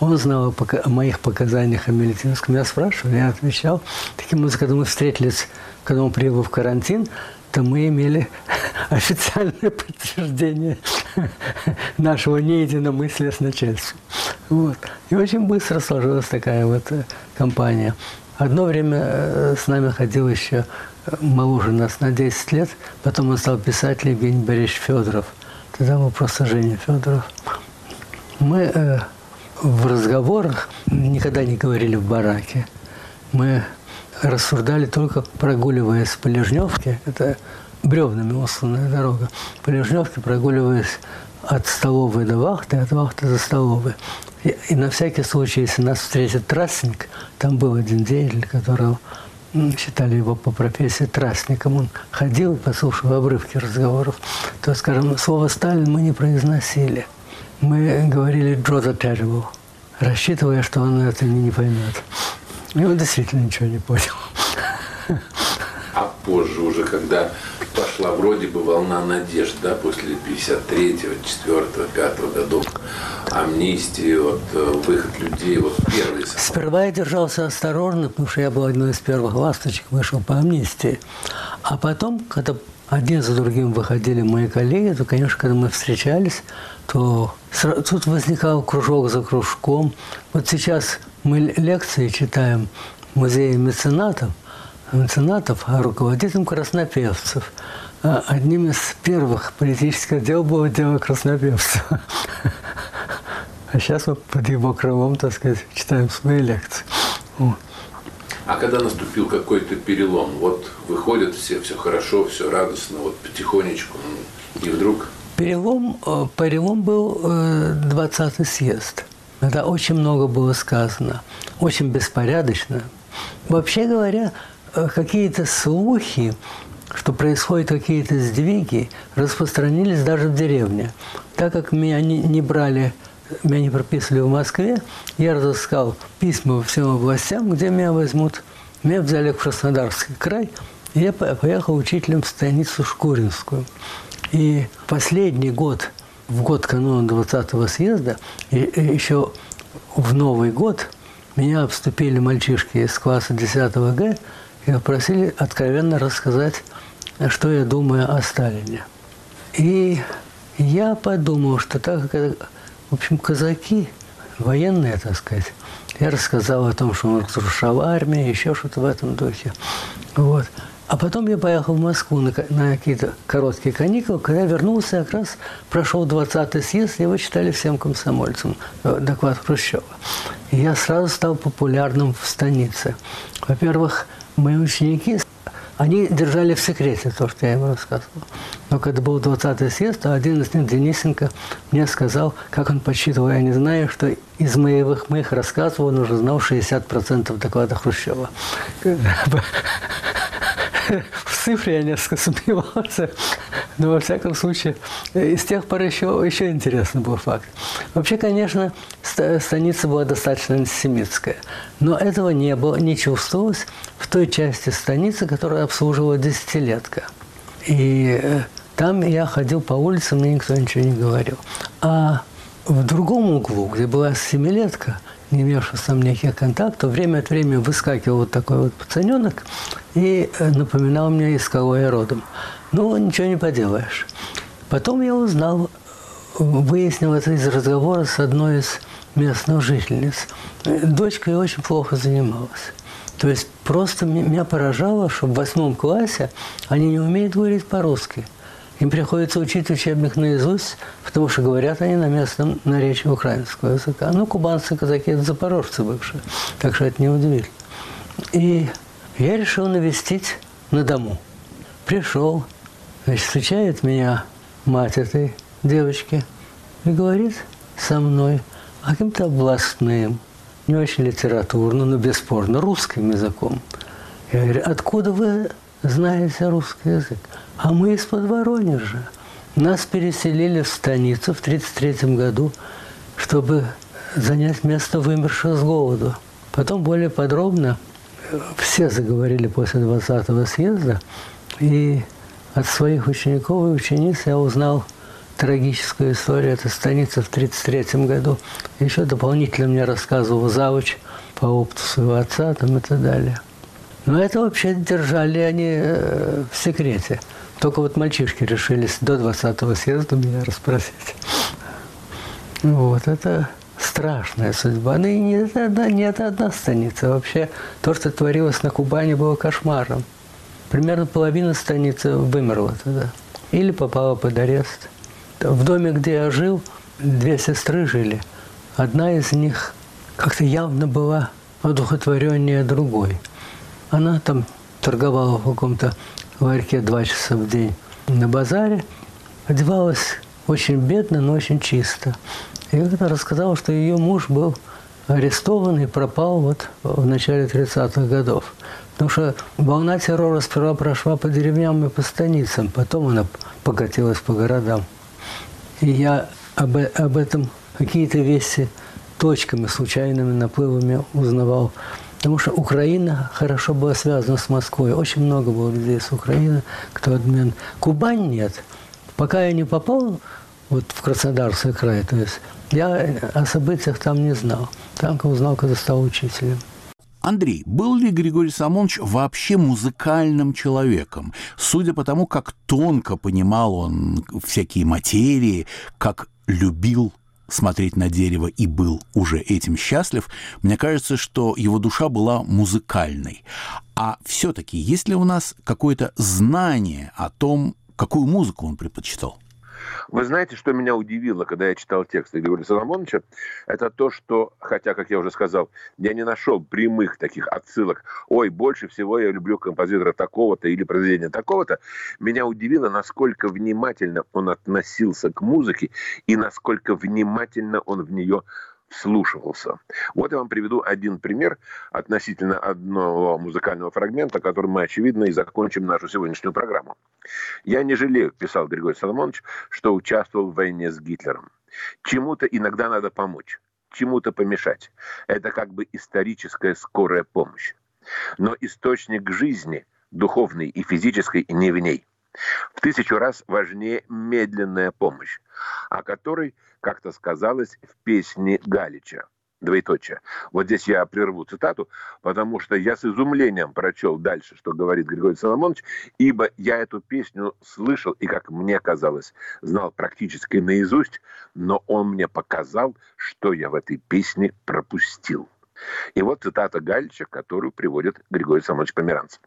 Он знал о, моих показаниях о Мелетинском. Я спрашивал, я отвечал. Таким образом, когда мы встретились, когда он приехал в карантин, то мы имели официальное подтверждение нашего неединомыслия с начальством. Вот. И очень быстро сложилась такая вот э, компания. Одно время э, с нами ходил еще э, моложе нас на 10 лет, потом он стал писатель Евгений Борисович Федоров. Тогда был просто Женя Федоров. Мы в разговорах никогда не говорили в бараке. Мы рассуждали только прогуливаясь по Лежневке. Это бревнами усланная дорога. По Лежневке прогуливаясь от столовой до вахты, от вахты до столовой. И, и на всякий случай, если нас встретит трастник, там был один деятель, которого считали его по профессии трастником, он ходил, послушал обрывки разговоров, то, скажем, слово «Сталин» мы не произносили. Мы говорили «Джоза Terrible», рассчитывая, что он это не, поймет. И он действительно ничего не понял. А позже уже, когда пошла вроде бы волна надежд, да, после 53-го, 4-го, 5-го годов, амнистии, вот, э, выход людей, вот первый. Сперва я держался осторожно, потому что я был одной из первых ласточек, вышел по амнистии. А потом, когда один за другим выходили мои коллеги, то, конечно, когда мы встречались, то тут возникал кружок за кружком. Вот сейчас мы лекции читаем в музее меценатов, меценатов, а руководителем краснопевцев. А одним из первых политических дел было дело краснопевцев. А сейчас мы под его крылом, так сказать, читаем свои лекции. А когда наступил какой-то перелом, вот выходят все, все хорошо, все радостно, вот потихонечку, и вдруг... Перелом, э, перелом был 20-й э, съезд. Тогда очень много было сказано, очень беспорядочно. Вообще говоря, э, какие-то слухи, что происходят какие-то сдвиги, распространились даже в деревне. Так как меня не, не брали, меня не прописывали в Москве, я разыскал письма всем областям, где меня возьмут. Меня взяли в Краснодарский край, и я поехал учителем в станицу Шкуринскую. И последний год, в год канона 20-го съезда, и еще в Новый год меня обступили мальчишки из класса 10 Г и попросили откровенно рассказать что я думаю о Сталине. И я подумал, что так как в общем, казаки, военные, так сказать, я рассказал о том, что он разрушал армию, еще что-то в этом духе. Вот. А потом я поехал в Москву на, на какие-то короткие каникулы. Когда я вернулся, как раз прошел 20-й съезд, его читали всем комсомольцам, э, доклад Хрущева. И я сразу стал популярным в станице. Во-первых, мои ученики они держали в секрете то, что я им рассказывал. Но когда был 20-й съезд, то один из них, Денисенко, мне сказал, как он подсчитывал, я не знаю, что из моих, моих рассказов он уже знал 60% доклада Хрущева. В цифре я несколько сомневался, но во всяком случае, и с тех пор еще, еще интересный был факт. Вообще, конечно, станица была достаточно антисемитская, но этого не было, не чувствовалось в той части станицы, которая обслуживала десятилетка. И э, там я ходил по улице, мне никто ничего не говорил. А в другом углу, где была семилетка, не имевший там никаких контактов, время от времени выскакивал вот такой вот пацаненок и э, напоминал мне, из кого я родом. Ну, ничего не поделаешь. Потом я узнал, выяснил это из разговора с одной из местных жительниц. Дочка ее очень плохо занималась. То есть просто меня поражало, что в восьмом классе они не умеют говорить по-русски. Им приходится учить учебник наизусть, потому что говорят они на местном наречии украинского языка. Ну, кубанцы, казаки – это запорожцы бывшие, так что это не удивительно. И я решил навестить на дому. Пришел, значит, встречает меня мать этой девочки и говорит со мной каким-то областным, не очень литературным, но бесспорно русским языком. Я говорю, откуда вы знаете русский язык? А мы из-под Воронежа. Нас переселили в станицу в 1933 году, чтобы занять место вымерших с голоду. Потом более подробно все заговорили после 20-го съезда, и от своих учеников и учениц я узнал трагическую историю этой станицы в 1933 году. Еще дополнительно мне рассказывал завуч по опыту своего отца там, и так далее. Но это вообще держали они э, в секрете. Только вот мальчишки решились до 20-го съезда меня расспросить. Вот, это страшная судьба. Ну и не это, одна, не это одна станица. Вообще, то, что творилось на Кубани, было кошмаром. Примерно половина станицы вымерла тогда. Или попала под арест. В доме, где я жил, две сестры жили. Одна из них как-то явно была одухотвореннее другой. Она там торговала в каком-то ларьке два часа в день на базаре. Одевалась очень бедно, но очень чисто. И как-то рассказала, что ее муж был арестован и пропал вот в начале 30-х годов. Потому что волна террора сперва прошла по деревням и по станицам, потом она покатилась по городам. И я об, об этом какие-то вести точками, случайными наплывами узнавал Потому что Украина хорошо была связана с Москвой. Очень много было людей с Украины, кто обмен. Кубань нет. Пока я не попал вот в Краснодарский край, то есть я о событиях там не знал. Там узнал, когда стал учителем. Андрей, был ли Григорий Самонович вообще музыкальным человеком? Судя по тому, как тонко понимал он всякие материи, как любил смотреть на дерево и был уже этим счастлив, мне кажется, что его душа была музыкальной. А все-таки есть ли у нас какое-то знание о том, какую музыку он предпочитал? Вы знаете, что меня удивило, когда я читал тексты Григория Соломоновича? Это то, что, хотя, как я уже сказал, я не нашел прямых таких отсылок. Ой, больше всего я люблю композитора такого-то или произведения такого-то. Меня удивило, насколько внимательно он относился к музыке и насколько внимательно он в нее вслушивался. Вот я вам приведу один пример относительно одного музыкального фрагмента, которым мы, очевидно, и закончим нашу сегодняшнюю программу. «Я не жалею», – писал Григорий Соломонович, – «что участвовал в войне с Гитлером. Чему-то иногда надо помочь, чему-то помешать. Это как бы историческая скорая помощь. Но источник жизни, духовной и физической, не в ней. В тысячу раз важнее медленная помощь, о которой как-то сказалось в песне Галича. Двоеточие. Вот здесь я прерву цитату, потому что я с изумлением прочел дальше, что говорит Григорий Соломонович, ибо я эту песню слышал и, как мне казалось, знал практически наизусть, но он мне показал, что я в этой песне пропустил. И вот цитата Галича, которую приводит Григорий Самович Померанц.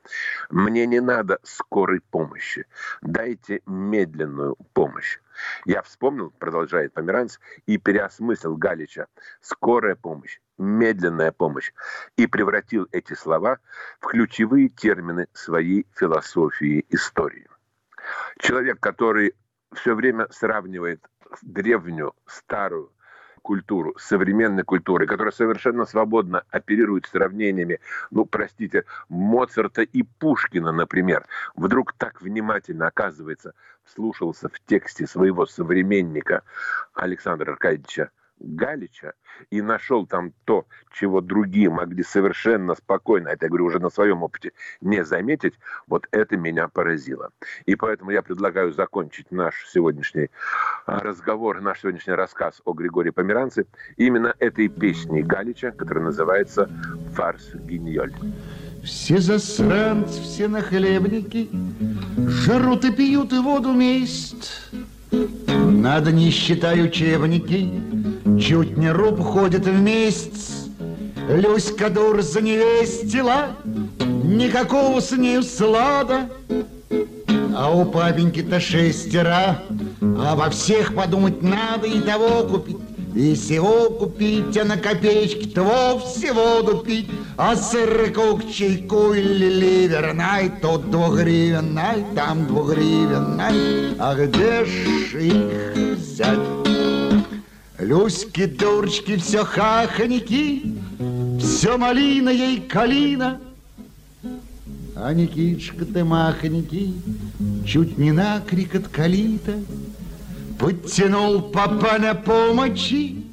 «Мне не надо скорой помощи. Дайте медленную помощь. Я вспомнил, продолжает Померанц, и переосмыслил Галича. Скорая помощь медленная помощь, и превратил эти слова в ключевые термины своей философии истории. Человек, который все время сравнивает древнюю, старую культуру современной культурой, которая совершенно свободно оперирует сравнениями, ну, простите, Моцарта и Пушкина, например, вдруг так внимательно, оказывается, вслушался в тексте своего современника Александра Аркадьевича Галича и нашел там то, чего другие могли совершенно спокойно, это я говорю уже на своем опыте, не заметить, вот это меня поразило. И поэтому я предлагаю закончить наш сегодняшний а, разговор, наш сегодняшний рассказ о Григории Померанце именно этой песней Галича, которая называется «Фарс Гиньоль». Все засранцы, все нахлебники Жарут и пьют и воду месть надо, не считая учебники, Чуть не руб ходит в месяц. Люська дур за невестила, Никакого с нею слада. А у папеньки-то шестеро, А во всех подумать надо и того купить. И всего купить, а на копеечки того всего дупить. А сырку к чайку или ливерной, тут двухгривенной, там двухгривенной. А где ж их взять? Люськи, дурочки, все хахоньки, все малина ей калина. А Никитушка-то махонький, чуть не накрик от калита, Подтянул папа на помощи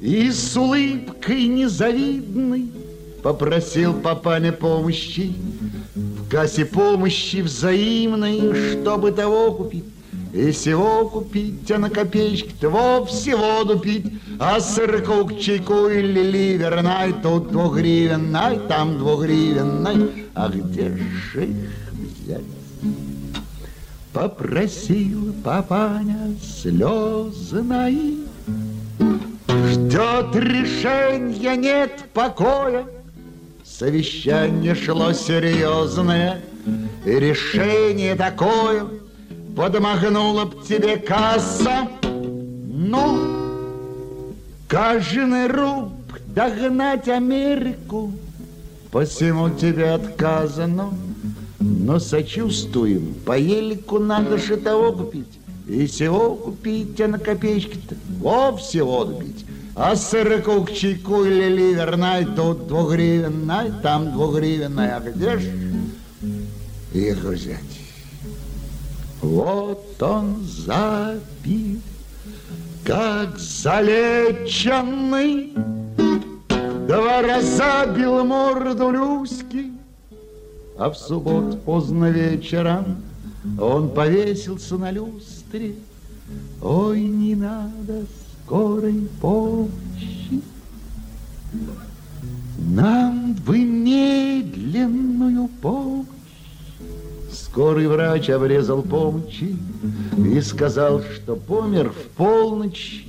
И с улыбкой незавидной Попросил папа на помощи В кассе помощи взаимной Чтобы того купить и всего купить, а на копеечки того всего дупить, а сырку к чайку или ливерной, тут двухгривенной, там двухгривенной, а где же их взять? Попросил папаня слезной. Ждет решения, нет покоя. Совещание шло серьезное, и решение такое Подмахнула б тебе касса. Ну, каждый руб догнать Америку, Посему тебе отказано. Но сочувствуем, по елику надо же того купить. И всего купить, а на копеечки-то во всего купить. А сырку к чайку или ливерной, тут двугривенной, там двугривенной, а где ж их взять? Вот он забит, как залеченный, Два раза бил морду Люськи, а в суббот поздно вечером он повесился на люстре. Ой, не надо скорой помощи. Нам бы медленную помощь. Скорый врач обрезал помощи и сказал, что помер в полночь.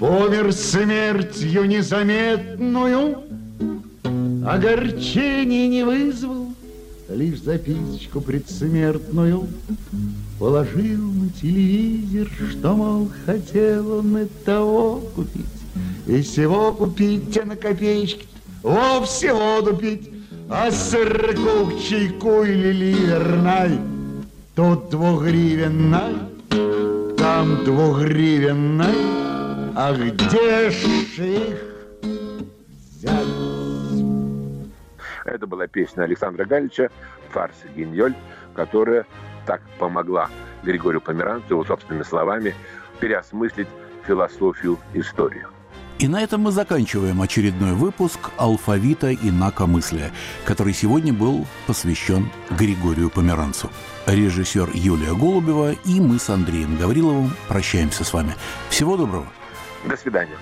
Помер смертью незаметную, огорчение не вызвал лишь записочку предсмертную. Положил на телевизор, что, мол, хотел он и того купить, И всего купить, а на копеечки во всего дупить, А сырку чайку или ливерной, Тут двухгривенной, там двухгривенной, А где ж их взять? Это была песня Александра Галича «Фарс Гиньоль», которая так помогла Григорию Померанцу его собственными словами переосмыслить философию истории. И на этом мы заканчиваем очередной выпуск «Алфавита инакомыслия», который сегодня был посвящен Григорию Померанцу. Режиссер Юлия Голубева и мы с Андреем Гавриловым прощаемся с вами. Всего доброго. До свидания.